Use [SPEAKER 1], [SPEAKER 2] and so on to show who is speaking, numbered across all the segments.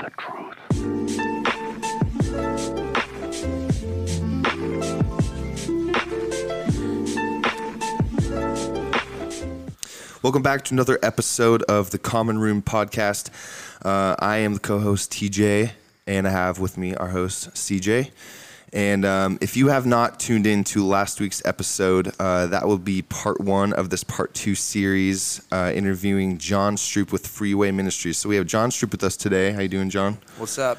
[SPEAKER 1] the truth.
[SPEAKER 2] Welcome back to another episode of the Common Room podcast. Uh, I am the co-host TJ, and I have with me our host CJ. And um, if you have not tuned in to last week's episode, uh, that will be part one of this part two series, uh, interviewing John Stroop with Freeway Ministries. So we have John Stroop with us today. How you doing, John?
[SPEAKER 3] What's up?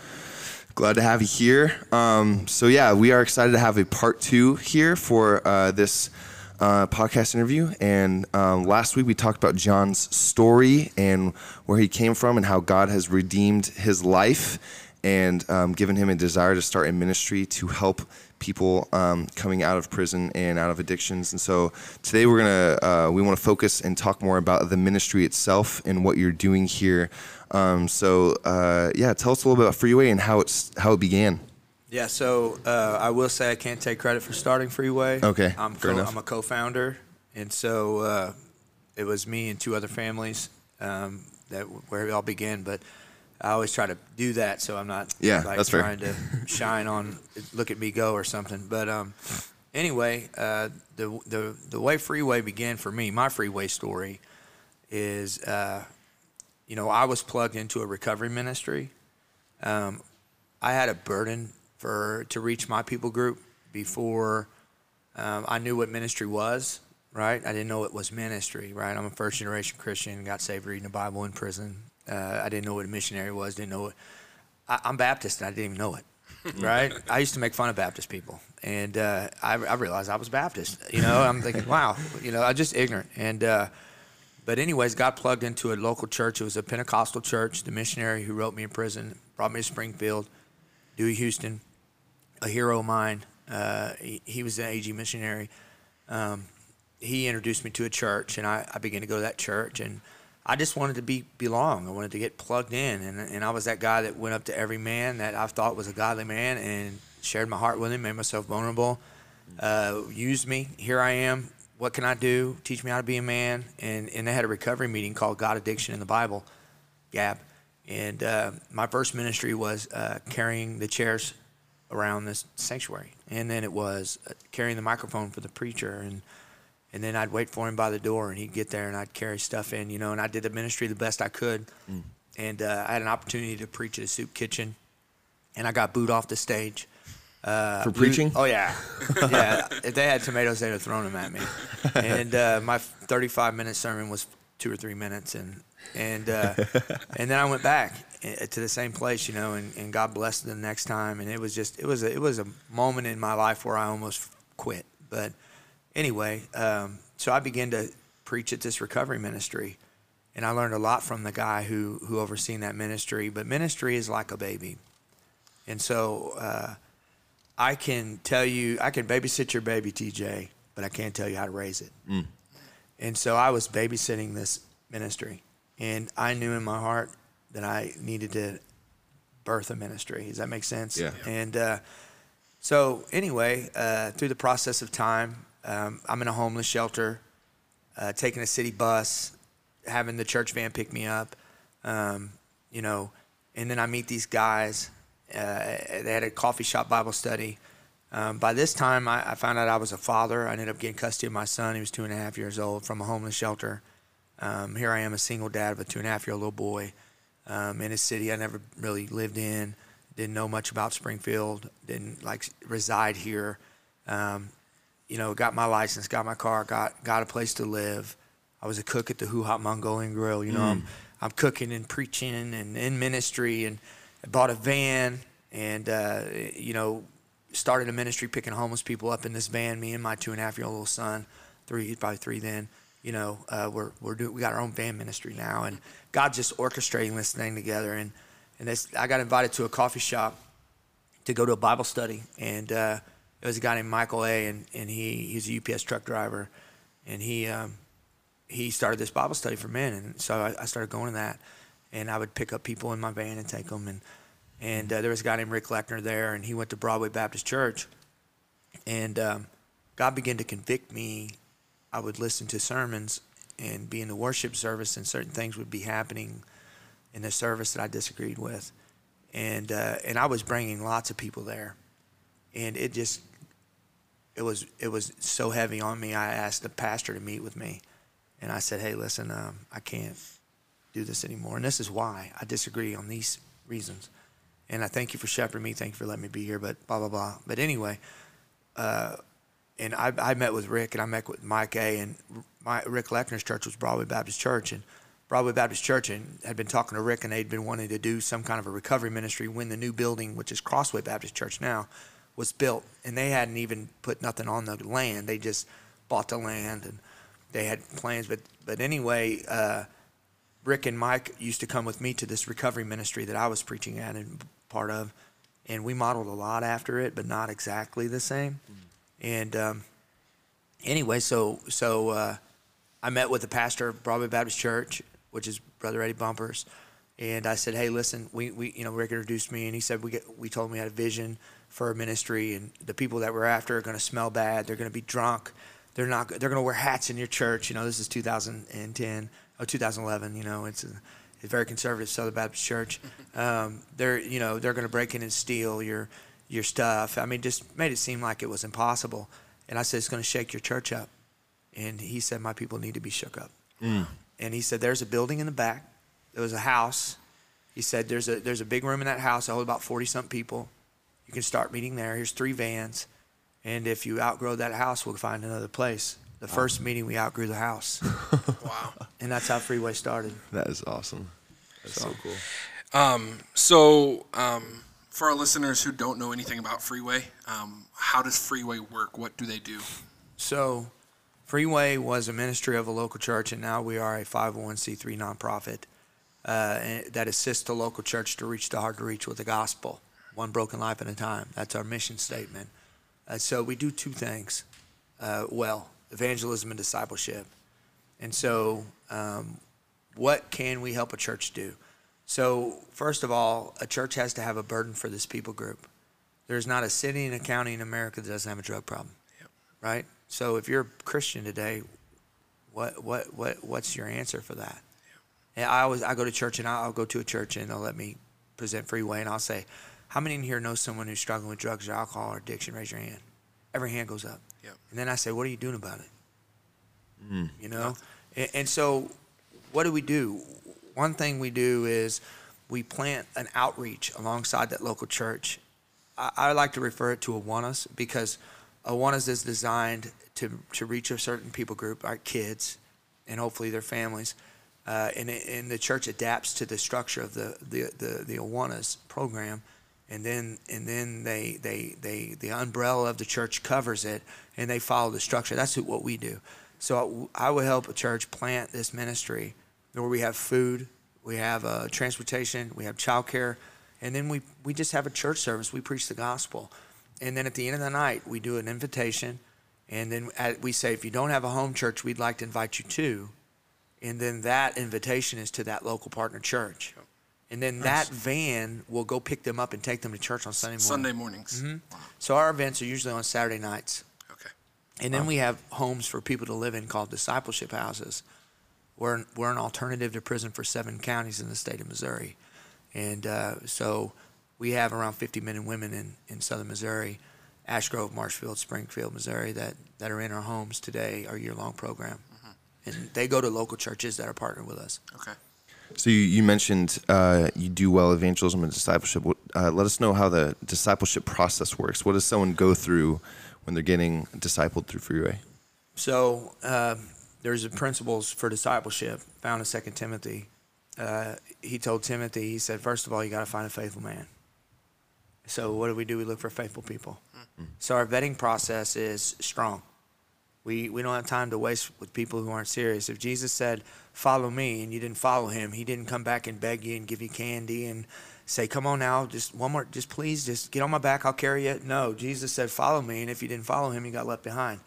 [SPEAKER 2] Glad to have you here. Um, so yeah, we are excited to have a part two here for uh, this uh, podcast interview. And um, last week we talked about John's story and where he came from and how God has redeemed his life and um, given him a desire to start a ministry to help people um, coming out of prison and out of addictions. And so today we're gonna uh, we want to focus and talk more about the ministry itself and what you're doing here. Um, so uh, yeah, tell us a little bit about Freeway and how it's how it began.
[SPEAKER 3] Yeah, so uh, I will say I can't take credit for starting Freeway.
[SPEAKER 2] Okay,
[SPEAKER 3] I'm, co-
[SPEAKER 2] enough.
[SPEAKER 3] I'm a co-founder, and so uh, it was me and two other families um, that where it all began. But I always try to do that, so I'm not
[SPEAKER 2] Yeah,
[SPEAKER 3] like
[SPEAKER 2] that's fair.
[SPEAKER 3] trying to shine on look at me go or something. But um, anyway, uh, the the the way Freeway began for me, my Freeway story is, uh, you know, I was plugged into a recovery ministry. Um, I had a burden for to reach my people group before um, I knew what ministry was. Right, I didn't know it was ministry. Right, I'm a first generation Christian. Got saved reading the Bible in prison. Uh, I didn't know what a missionary was. Didn't know it. I, I'm Baptist, and I didn't even know it. right, I used to make fun of Baptist people, and uh, I, I realized I was Baptist. You know, I'm thinking, wow, you know, I'm just ignorant. And uh, but anyways, got plugged into a local church. It was a Pentecostal church. The missionary who wrote me in prison brought me to Springfield. Dewey Houston, a hero of mine. Uh, he, he was an AG missionary. Um, he introduced me to a church, and I, I began to go to that church. And I just wanted to be belong. I wanted to get plugged in, and and I was that guy that went up to every man that I thought was a godly man and shared my heart with him, made myself vulnerable, uh, used me. Here I am. What can I do? Teach me how to be a man. And and they had a recovery meeting called God Addiction in the Bible, Gab. And uh, my first ministry was uh, carrying the chairs around this sanctuary, and then it was uh, carrying the microphone for the preacher, and and then I'd wait for him by the door, and he'd get there, and I'd carry stuff in, you know, and I did the ministry the best I could, and uh, I had an opportunity to preach at a soup kitchen, and I got booed off the stage. Uh,
[SPEAKER 2] For preaching?
[SPEAKER 3] Oh yeah, yeah. If they had tomatoes, they'd have thrown them at me. And uh, my 35 minute sermon was two or three minutes, and and uh, and then I went back eh, to the same place, you know, and, and God blessed the next time, and it was just it was a, it was a moment in my life where I almost quit. But anyway, um, so I began to preach at this recovery ministry, and I learned a lot from the guy who who overseen that ministry. But ministry is like a baby, and so. Uh, I can tell you, I can babysit your baby, TJ, but I can't tell you how to raise it. And so I was babysitting this ministry, and I knew in my heart that I needed to birth a ministry. Does that make sense?
[SPEAKER 2] Yeah.
[SPEAKER 3] And uh, so, anyway, uh, through the process of time, um, I'm in a homeless shelter, uh, taking a city bus, having the church van pick me up, um, you know, and then I meet these guys. Uh, they had a coffee shop Bible study. Um, by this time, I, I found out I was a father. I ended up getting custody of my son. He was two and a half years old from a homeless shelter. Um, here I am, a single dad of a two and a half year old little boy um, in a city I never really lived in. Didn't know much about Springfield. Didn't like reside here. Um, you know, got my license, got my car, got got a place to live. I was a cook at the HuHot Mongolian Grill. You know, I'm I'm cooking and preaching and in ministry, and I bought a van and uh, you know started a ministry picking homeless people up in this van. Me and my two and a half year old little son, three he's probably three then. You know, uh, we're we're doing we got our own van ministry now, and God just orchestrating this thing together. And and this, I got invited to a coffee shop to go to a Bible study, and uh, it was a guy named Michael A. and and he he's a UPS truck driver, and he um, he started this Bible study for men, and so I, I started going to that, and I would pick up people in my van and take them, and and uh, there was a guy named Rick Lechner there, and he went to Broadway Baptist Church, and um, God began to convict me. I would listen to sermons and be in the worship service, and certain things would be happening in the service that I disagreed with, and uh, and I was bringing lots of people there, and it just it was it was so heavy on me. I asked the pastor to meet with me, and I said, "Hey, listen, um, I can't do this anymore, and this is why I disagree on these reasons." And I thank you for shepherding me. Thank you for letting me be here. But blah blah blah. But anyway, uh, and I, I met with Rick and I met with Mike A. And my, Rick Lechner's church was Broadway Baptist Church, and Broadway Baptist Church and had been talking to Rick, and they'd been wanting to do some kind of a recovery ministry when the new building, which is Crossway Baptist Church now, was built, and they hadn't even put nothing on the land. They just bought the land, and they had plans. But but anyway, uh, Rick and Mike used to come with me to this recovery ministry that I was preaching at and part of, and we modeled a lot after it, but not exactly the same. And um, anyway, so so uh, I met with the pastor of Broadway Baptist Church, which is Brother Eddie Bumpers, and I said, "Hey, listen, we, we you know Rick introduced me, and he said we get we told him we had a vision for a ministry, and the people that we're after are going to smell bad, they're going to be drunk, they're not they're going to wear hats in your church. You know, this is 2010, or 2011. You know, it's a, a very conservative Southern Baptist church. Um, they're you know they're going to break in and steal your your stuff. I mean, just made it seem like it was impossible. And I said, it's going to shake your church up. And he said, my people need to be shook up. And he said, there's a building in the back. There was a house. He said, there's a, there's a big room in that house. I hold about 40 something people. You can start meeting there. Here's three vans. And if you outgrow that house, we'll find another place. The first meeting, we outgrew the house.
[SPEAKER 1] Wow.
[SPEAKER 3] and that's how Freeway started.
[SPEAKER 2] That is awesome. That's so,
[SPEAKER 3] So-
[SPEAKER 2] cool.
[SPEAKER 1] Um, so, um, for our listeners who don't know anything about Freeway, um, how does Freeway work? What do they do?
[SPEAKER 3] So, Freeway was a ministry of a local church, and now we are a 501c3 nonprofit uh, that assists the local church to reach the hard to reach with the gospel, one broken life at a time. That's our mission statement. Uh, so, we do two things uh, well evangelism and discipleship. And so, um, what can we help a church do? So, first of all, a church has to have a burden for this people group. There's not a city and a county in America that doesn't have a drug problem, right? So, if you're a Christian today, what what what what's your answer for that? And I always I go to church and I'll, I'll go to a church and they'll let me present Freeway and I'll say, how many in here know someone who's struggling with drugs or alcohol or addiction? Raise your hand. Every hand goes up.
[SPEAKER 1] Yep.
[SPEAKER 3] And then I say, what are you doing about it? You know, and, and so what do we do? One thing we do is we plant an outreach alongside that local church. I, I like to refer it to Awanas because Awanas is designed to, to reach a certain people group, our kids, and hopefully their families. Uh, and, and the church adapts to the structure of the, the, the, the Awanas program. And then, and then they, they, they, the umbrella of the church covers it and they follow the structure. That's what we do. So I would help a church plant this ministry where we have food, we have uh, transportation, we have childcare, and then we, we just have a church service. We preach the gospel. And then at the end of the night, we do an invitation. And then at, we say, if you don't have a home church, we'd like to invite you to. And then that invitation is to that local partner church. And then that van will go pick them up and take them to church on Sunday morning.
[SPEAKER 1] Sunday mornings.
[SPEAKER 3] Mm-hmm. So our events are usually on Saturday nights.
[SPEAKER 1] Okay.
[SPEAKER 3] And then we have homes for people to live in called discipleship houses. We're, we're an alternative to prison for seven counties in the state of Missouri. And uh, so we have around 50 men and women in, in southern Missouri, Ash Grove, Marshfield, Springfield, Missouri, that, that are in our homes today, our year long program. And they go to local churches that are partnered with us.
[SPEAKER 1] Okay.
[SPEAKER 2] So you, you mentioned uh, you do well evangelism and discipleship. Uh, let us know how the discipleship process works. What does someone go through when they're getting discipled through Freeway?
[SPEAKER 3] So um, there's a principles for discipleship found in Second Timothy. Uh, he told Timothy, he said, first of all, you got to find a faithful man. So what do we do? We look for faithful people. So our vetting process is strong. We we don't have time to waste with people who aren't serious. If Jesus said, "Follow me," and you didn't follow him, he didn't come back and beg you and give you candy and say, "Come on now, just one more, just please, just get on my back, I'll carry you." No, Jesus said, "Follow me," and if you didn't follow him, you got left behind.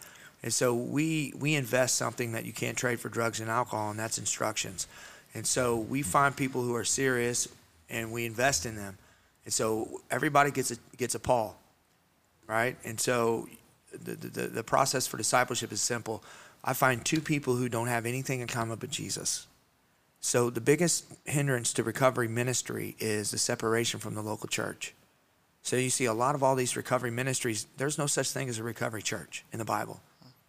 [SPEAKER 3] And so we we invest something that you can't trade for drugs and alcohol, and that's instructions. And so we mm-hmm. find people who are serious, and we invest in them. And so everybody gets a gets a Paul, right? And so the, the, process for discipleship is simple. I find two people who don't have anything in common but Jesus. So the biggest hindrance to recovery ministry is the separation from the local church. So you see a lot of all these recovery ministries, there's no such thing as a recovery church in the Bible.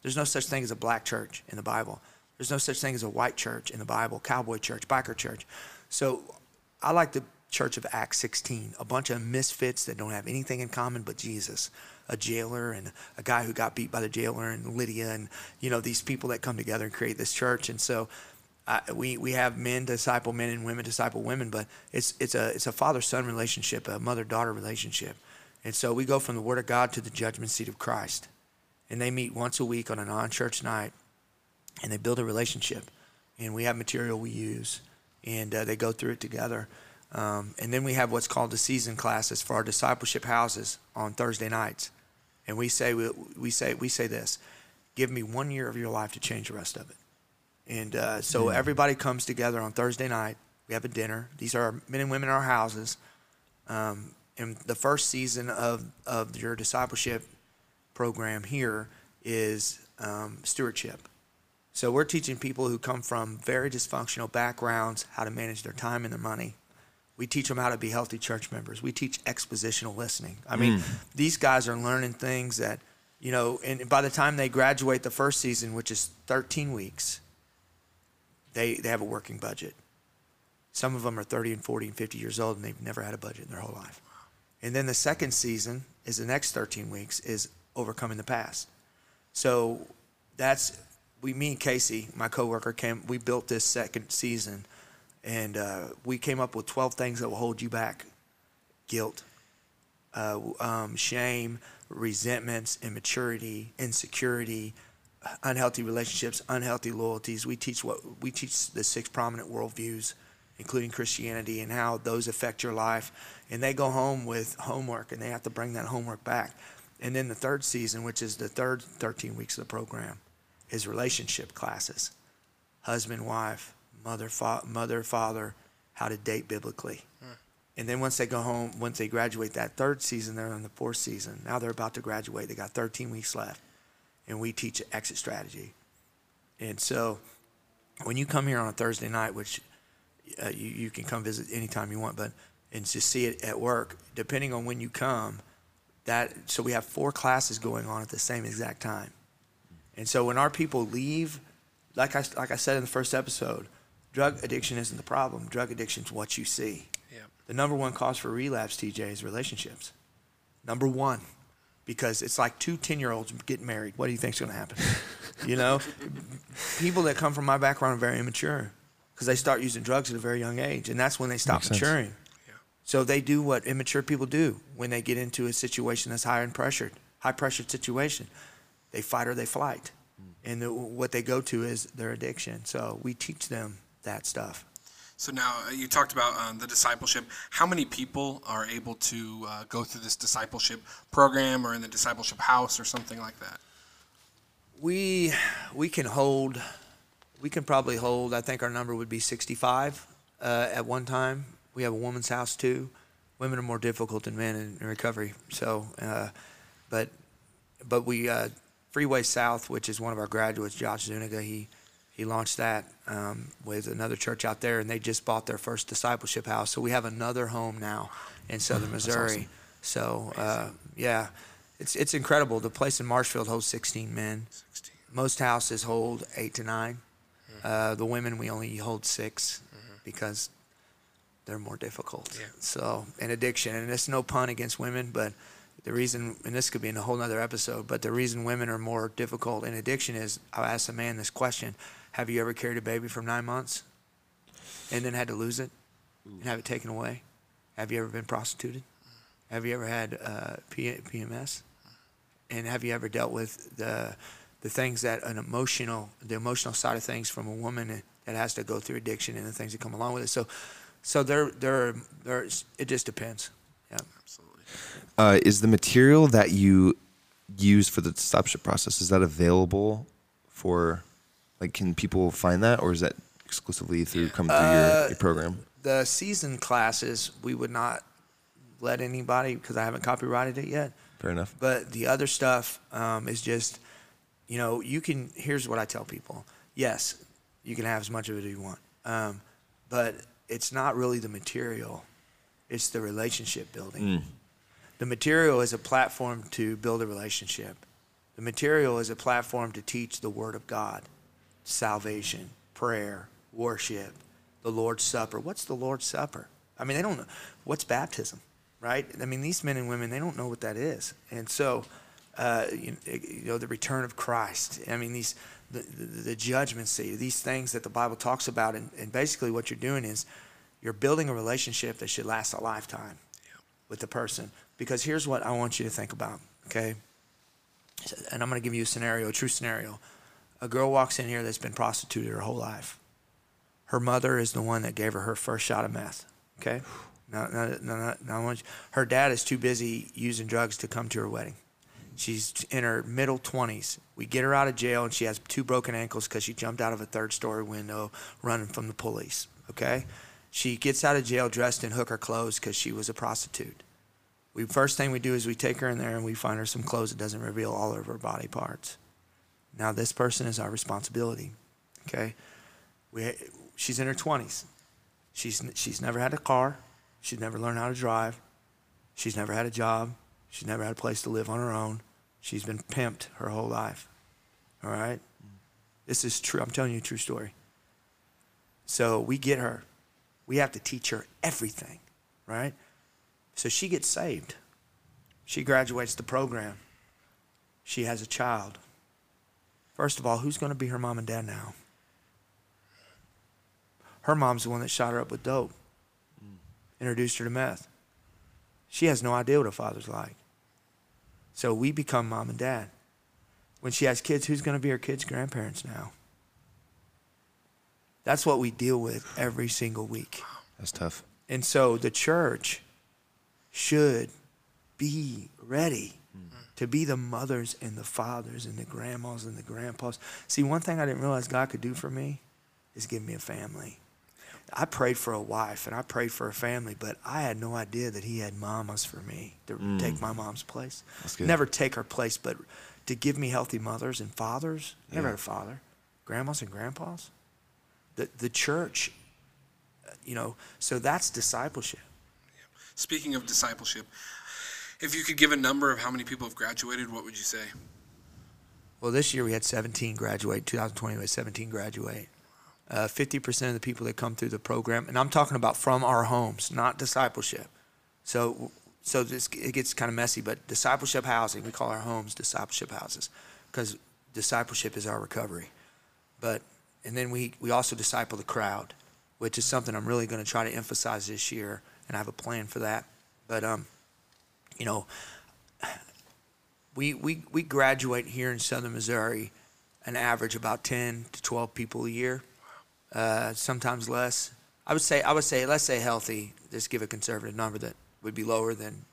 [SPEAKER 3] There's no such thing as a black church in the Bible. There's no such thing as a white church in the Bible, cowboy church, biker church. So I like the church of Acts 16, a bunch of misfits that don't have anything in common but Jesus. A jailer and a guy who got beat by the jailer and Lydia and you know these people that come together and create this church. And so I, we we have men disciple men and women disciple women, but it's it's a it's a father son relationship, a mother daughter relationship, and so we go from the Word of God to the judgment seat of Christ, and they meet once a week on a non church night, and they build a relationship, and we have material we use, and uh, they go through it together, um, and then we have what's called the season classes for our discipleship houses on Thursday nights, and we say we, we say we say this, give me one year of your life to change the rest of it. And uh, so everybody comes together on Thursday night. We have a dinner. These are men and women in our houses. Um, and the first season of, of your discipleship program here is um, stewardship. So we're teaching people who come from very dysfunctional backgrounds how to manage their time and their money. We teach them how to be healthy church members. We teach expositional listening. I mean, mm. these guys are learning things that, you know, and by the time they graduate the first season, which is 13 weeks, they, they have a working budget. Some of them are 30 and 40 and 50 years old and they've never had a budget in their whole life. And then the second season is the next 13 weeks is overcoming the past. So that's we me and Casey, my coworker, came. We built this second season, and uh, we came up with 12 things that will hold you back: guilt, uh, um, shame, resentments, immaturity, insecurity, unhealthy relationships, unhealthy loyalties. We teach what we teach the six prominent worldviews, including Christianity, and how those affect your life. And they go home with homework, and they have to bring that homework back. And then the third season, which is the third 13 weeks of the program, is relationship classes, husband, wife, mother, fa- mother, father, how to date biblically. And then once they go home, once they graduate that third season, they're in the fourth season. Now they're about to graduate. They got 13 weeks left, and we teach exit strategy. And so, when you come here on a Thursday night, which uh, you, you can come visit anytime you want, but and just see it at work, depending on when you come, that so we have four classes going on at the same exact time. And so when our people leave, like I like I said in the first episode, drug addiction isn't the problem. Drug addiction is what you see.
[SPEAKER 1] Yeah.
[SPEAKER 3] The number one cause for relapse, TJ, is relationships. Number one, because it's like two 10 year olds getting married. What do you think's going to happen? you know, people that come from my background are very immature because they start using drugs at a very young age, and that's when they stop
[SPEAKER 2] Makes
[SPEAKER 3] maturing.
[SPEAKER 1] Yeah.
[SPEAKER 3] So they do what immature people do when they get into a situation that's high and pressured, high pressured situation. They fight or they flight, mm. and the, what they go to is their addiction. So we teach them that stuff.
[SPEAKER 1] So now uh, you talked about um, the discipleship. How many people are able to uh, go through this discipleship program or in the discipleship house or something like that?
[SPEAKER 3] We we can hold, we can probably hold. I think our number would be 65 uh, at one time. We have a woman's house too. Women are more difficult than men in, in recovery. So, uh, but but we uh, Freeway South, which is one of our graduates, Josh Zuniga, he he launched that um, with another church out there, and they just bought their first discipleship house. So we have another home now in Southern Missouri. So uh, yeah, it's it's incredible. The place in Marshfield holds 16 men.
[SPEAKER 1] 16.
[SPEAKER 3] Most houses hold eight to nine. Uh, the women we only hold 6 because they're more difficult.
[SPEAKER 1] Yeah.
[SPEAKER 3] So and addiction, and it's no pun against women, but the reason, and this could be in a whole other episode, but the reason women are more difficult in addiction is I asked a man this question: Have you ever carried a baby for nine months, and then had to lose it, and have it taken away? Have you ever been prostituted? Have you ever had uh, P- PMS? And have you ever dealt with the the things that an emotional, the emotional side of things from a woman that has to go through addiction and the things that come along with it? So, so there, there, there's. It just depends. Yeah.
[SPEAKER 1] Absolutely.
[SPEAKER 2] Uh, is the material that you use for the discipleship process is that available for like can people find that or is that exclusively through coming through your, your program?
[SPEAKER 3] The season classes we would not let anybody because I haven't copyrighted it yet.
[SPEAKER 2] Fair enough.
[SPEAKER 3] But the other stuff um, is just, you know, you can. Here's what I tell people: Yes, you can have as much of it as you want, um, but it's not really the material, it's the relationship building. The material is a platform to build a relationship. The material is a platform to teach the Word of God, salvation, prayer, worship, the Lord's Supper. What's the Lord's Supper? I mean, they don't know. What's baptism, right? I mean, these men and women, they don't know what that is. And so, uh, you, you know, the return of Christ. I mean, these, the, the, the judgment seat, these things that the Bible talks about. And, and basically, what you're doing is you're building a relationship that should last a lifetime with the person. Because here's what I want you to think about, okay? And I'm going to give you a scenario, a true scenario. A girl walks in here that's been prostituted her whole life. Her mother is the one that gave her her first shot of meth, okay? Now, now, I want her dad is too busy using drugs to come to her wedding. She's in her middle 20s. We get her out of jail, and she has two broken ankles because she jumped out of a third story window running from the police. Okay? She gets out of jail dressed in hooker clothes because she was a prostitute. We first thing we do is we take her in there and we find her some clothes that doesn't reveal all of her body parts. Now this person is our responsibility. Okay? We, she's in her 20s. She's she's never had a car. She's never learned how to drive. She's never had a job. She's never had a place to live on her own. She's been pimped her whole life. All right? This is true. I'm telling you a true story. So we get her. We have to teach her everything, right? So she gets saved. She graduates the program. She has a child. First of all, who's going to be her mom and dad now? Her mom's the one that shot her up with dope, mm. introduced her to meth. She has no idea what a father's like. So we become mom and dad. When she has kids, who's going to be her kids' grandparents now? That's what we deal with every single week.
[SPEAKER 2] That's tough.
[SPEAKER 3] And so the church should be ready to be the mothers and the fathers and the grandmas and the grandpas. See, one thing I didn't realize God could do for me is give me a family. I prayed for a wife and I prayed for a family, but I had no idea that He had mamas for me to take my mom's place. Never take her place, but to give me healthy mothers and fathers. I Never
[SPEAKER 2] Yeah.
[SPEAKER 3] had a father. Grandmas and grandpas. The, the church, uh, you know, so that's discipleship.
[SPEAKER 1] Speaking of discipleship, if you could give a number of how many people have graduated, what would you say?
[SPEAKER 3] Well, this year we had 17 graduate. 2020 we had 17 graduate. Uh, 50% of the people that come through the program, and I'm talking about from our homes, not discipleship. So, so this, it gets kind of messy, but discipleship housing, we call our homes discipleship houses because discipleship is our recovery. But, and then we, we also disciple the crowd, which is something I'm really going to try to emphasize this year, and I have a plan for that. But, um, you know, we, we, we graduate here in southern Missouri an average about 10 to 12 people a year, uh, sometimes less. I would say, I would say, let's say healthy, just give a conservative number that would be lower than,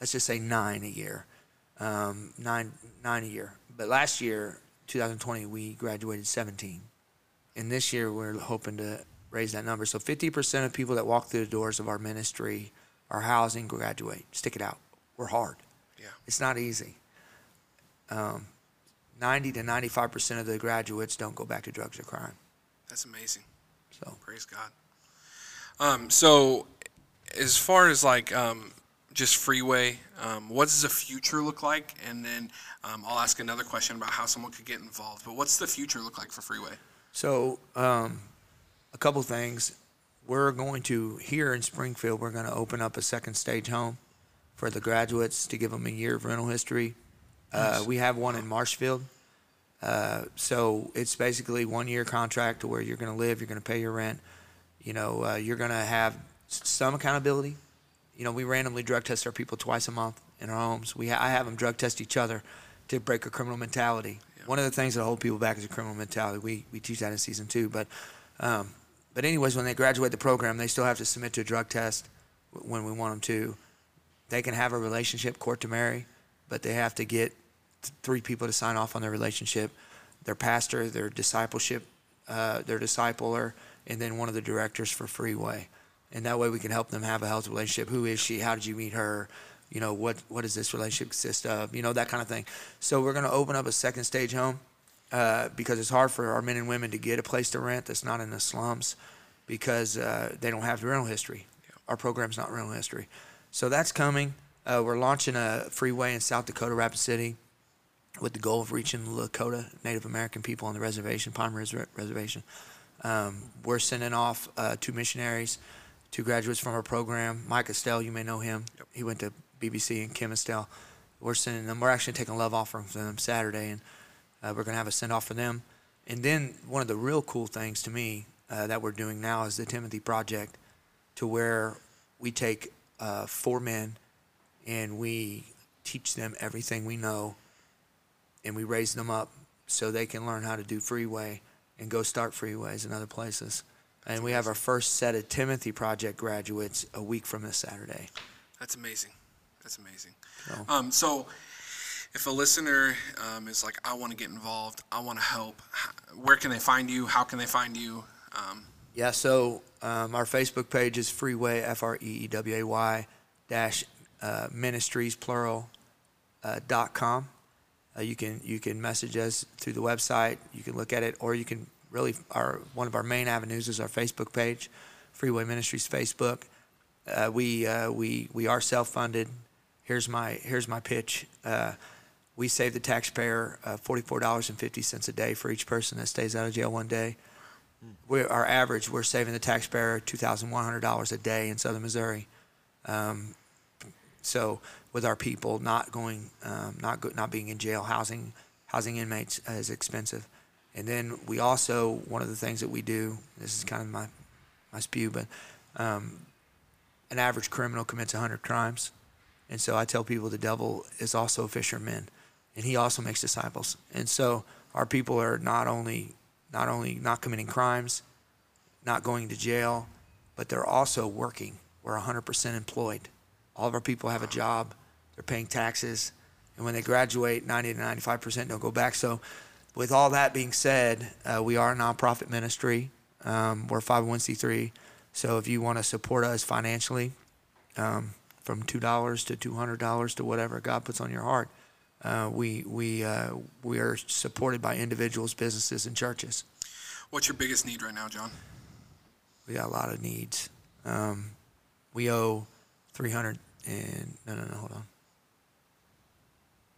[SPEAKER 3] let's just say nine a year, um, nine, nine a year. But last year, 2020, we graduated 17. And this year, we're hoping to raise that number. So 50% of people that walk through the doors of our ministry, our housing, graduate. Stick it out. We're hard.
[SPEAKER 1] Yeah.
[SPEAKER 3] It's not easy. Um, 90 to 95% of the graduates don't go back to drugs or crime.
[SPEAKER 1] That's amazing.
[SPEAKER 3] So,
[SPEAKER 1] Praise God. Um, so, as far as like um, just freeway, um, what does the future look like? And then um, I'll ask another question about how someone could get involved. But what's the future look like for freeway?
[SPEAKER 3] so um, a couple things. We're going to, here in Springfield, we're going to open up a second stage home for the graduates to give them a year of rental history. Uh, we have one in Marshfield. Uh, so it's basically one year contract to where you're going to live, you're going to pay your rent. You know, uh, you're going to have some accountability. You know, we randomly drug test our people twice a month in our homes. We ha- I have them drug test each other to break a criminal mentality. One of the things that hold people back is a criminal mentality. We we teach that in season two, but um, but anyways, when they graduate the program, they still have to submit to a drug test when we want them to. They can have a relationship, court to marry, but they have to get th- three people to sign off on their relationship: their pastor, their discipleship, uh, their discipler, and then one of the directors for Freeway. And that way, we can help them have a healthy relationship. Who is she? How did you meet her? You know, what what does this relationship consist of? You know, that kind of thing. So we're going to open up a second stage home uh, because it's hard for our men and women to get a place to rent that's not in the slums. because uh, they don't have rental history. Our program's not rental history. So that's coming. Uh, we're launching a freeway in South Dakota, Rapid City, with the goal of reaching the Lakota Native American people on the reservation, Palm Res- Reservation. Um, we're sending off uh, two missionaries, two graduates from our program. Mike Estelle, you may know him. He went to BBC and Kim Estelle. We're sending them. We're actually taking a love offering from them Saturday, and uh, we're going to have a send off for them. And then one of the real cool things to me uh, that we're doing now is the Timothy Project, to where we take uh, four men and we teach them everything we know, and we raise them up so they can learn how to do freeway and go start freeways in other places. And we have our first set of Timothy Project graduates a week from this Saturday.
[SPEAKER 1] That's amazing. That's amazing.
[SPEAKER 3] So-
[SPEAKER 1] Um, so, if a listener um, is like, I want to get involved, I want to help, where can they find you? How can they find you? Um,
[SPEAKER 3] Yeah, so um, our Facebook page is Freeway, F R E E W A Y, dash uh, ministries, plural, uh, dot com. Uh, you can you can message us through the website. You can look at it, or you can really our one of our main avenues is our Facebook page, Freeway Ministries Facebook. Uh, we uh, we we are self funded. Here's my here's my pitch. We save the taxpayer uh, forty four dollars and fifty cents a day for each person that stays out of jail one day we're, our average, we're saving the taxpayer two thousand one hundred dollars a day in southern Missouri. Um, so with our people not going, um, not go, not being in jail, housing housing inmates is expensive, and then we also one of the things that we do. This is kind of my my spew, but um, an average criminal commits hundred crimes, and so I tell people the devil is also a fisherman, and he also makes disciples, and so our people are not only not only not committing crimes, not going to jail, but they're also working. We're 100% employed. All of our people have a job. They're paying taxes. And when they graduate, 90 to 95% don't go back. So, with all that being said, uh, we are a nonprofit ministry. Um, we're 501c3. So, if you want to support us financially, um, from $2 to $200 to whatever God puts on your heart, uh, we, we, uh, we are supported by individuals, businesses, and churches.
[SPEAKER 1] what's your biggest need right now, John?
[SPEAKER 3] We got a lot of needs. Um, we owe 300 and no, no, no, hold on.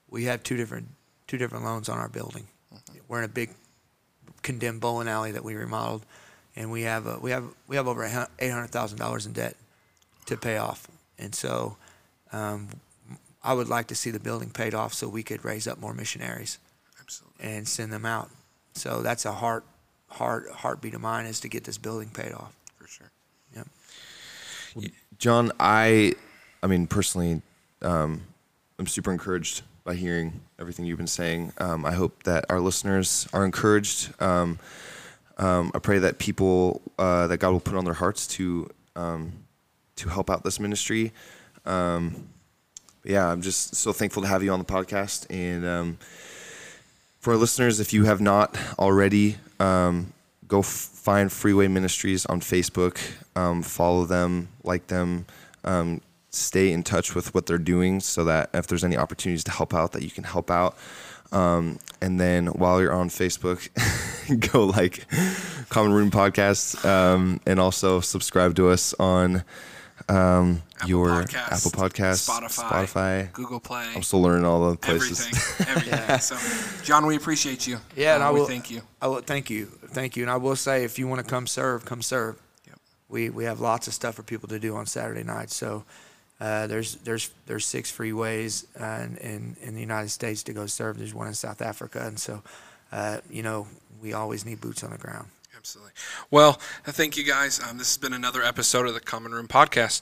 [SPEAKER 3] We have two different two different loans on our building. We're in a big condemned bowling alley that we remodeled, and we have a, we have we have over eight hundred thousand dollars in debt to pay off. And so, um, I would like to see the building paid off so we could raise up more missionaries
[SPEAKER 1] Absolutely.
[SPEAKER 3] and send them out. So that's a heart heart heartbeat of mine is to get this building paid off.
[SPEAKER 1] For sure.
[SPEAKER 3] Yep.
[SPEAKER 2] John, I, I mean, personally, um, I'm super encouraged by hearing everything you've been saying. Um, I hope that our listeners are encouraged. Um, um, I pray that people, uh, that God will put on their hearts to, um, to help out this ministry. Um, but yeah, I'm just so thankful to have you on the podcast. And um, for our listeners, if you have not already, um, go f- find Freeway Ministries on Facebook, um, follow them, like them, um, stay in touch with what they're doing, so that if there's any opportunities to help out, that you can help out. Um, and then while you're on Facebook, go like Common Room Podcast, um, and also subscribe to us on um,
[SPEAKER 1] Apple
[SPEAKER 2] your
[SPEAKER 1] Podcast,
[SPEAKER 2] Apple Podcast,
[SPEAKER 1] Spotify,
[SPEAKER 2] Spotify.
[SPEAKER 1] Google Play.
[SPEAKER 2] I'm still learning all the places.
[SPEAKER 1] Everything. Everything. So, John, we appreciate you.
[SPEAKER 3] Yeah, and
[SPEAKER 1] Uh,
[SPEAKER 3] I
[SPEAKER 1] we
[SPEAKER 3] will
[SPEAKER 1] thank you.
[SPEAKER 3] I will thank you, thank you, and I will say if you want to come serve, come serve.
[SPEAKER 1] Yep.
[SPEAKER 3] We we have lots of stuff for people to do on Saturday nights. So uh, there's there's there's six freeways uh, in, in in the United States to go serve. There's one in South Africa, and so uh, you know we always need boots on the ground.
[SPEAKER 1] Absolutely. Well, thank you guys. Um, this has been another episode of the Common Room Podcast.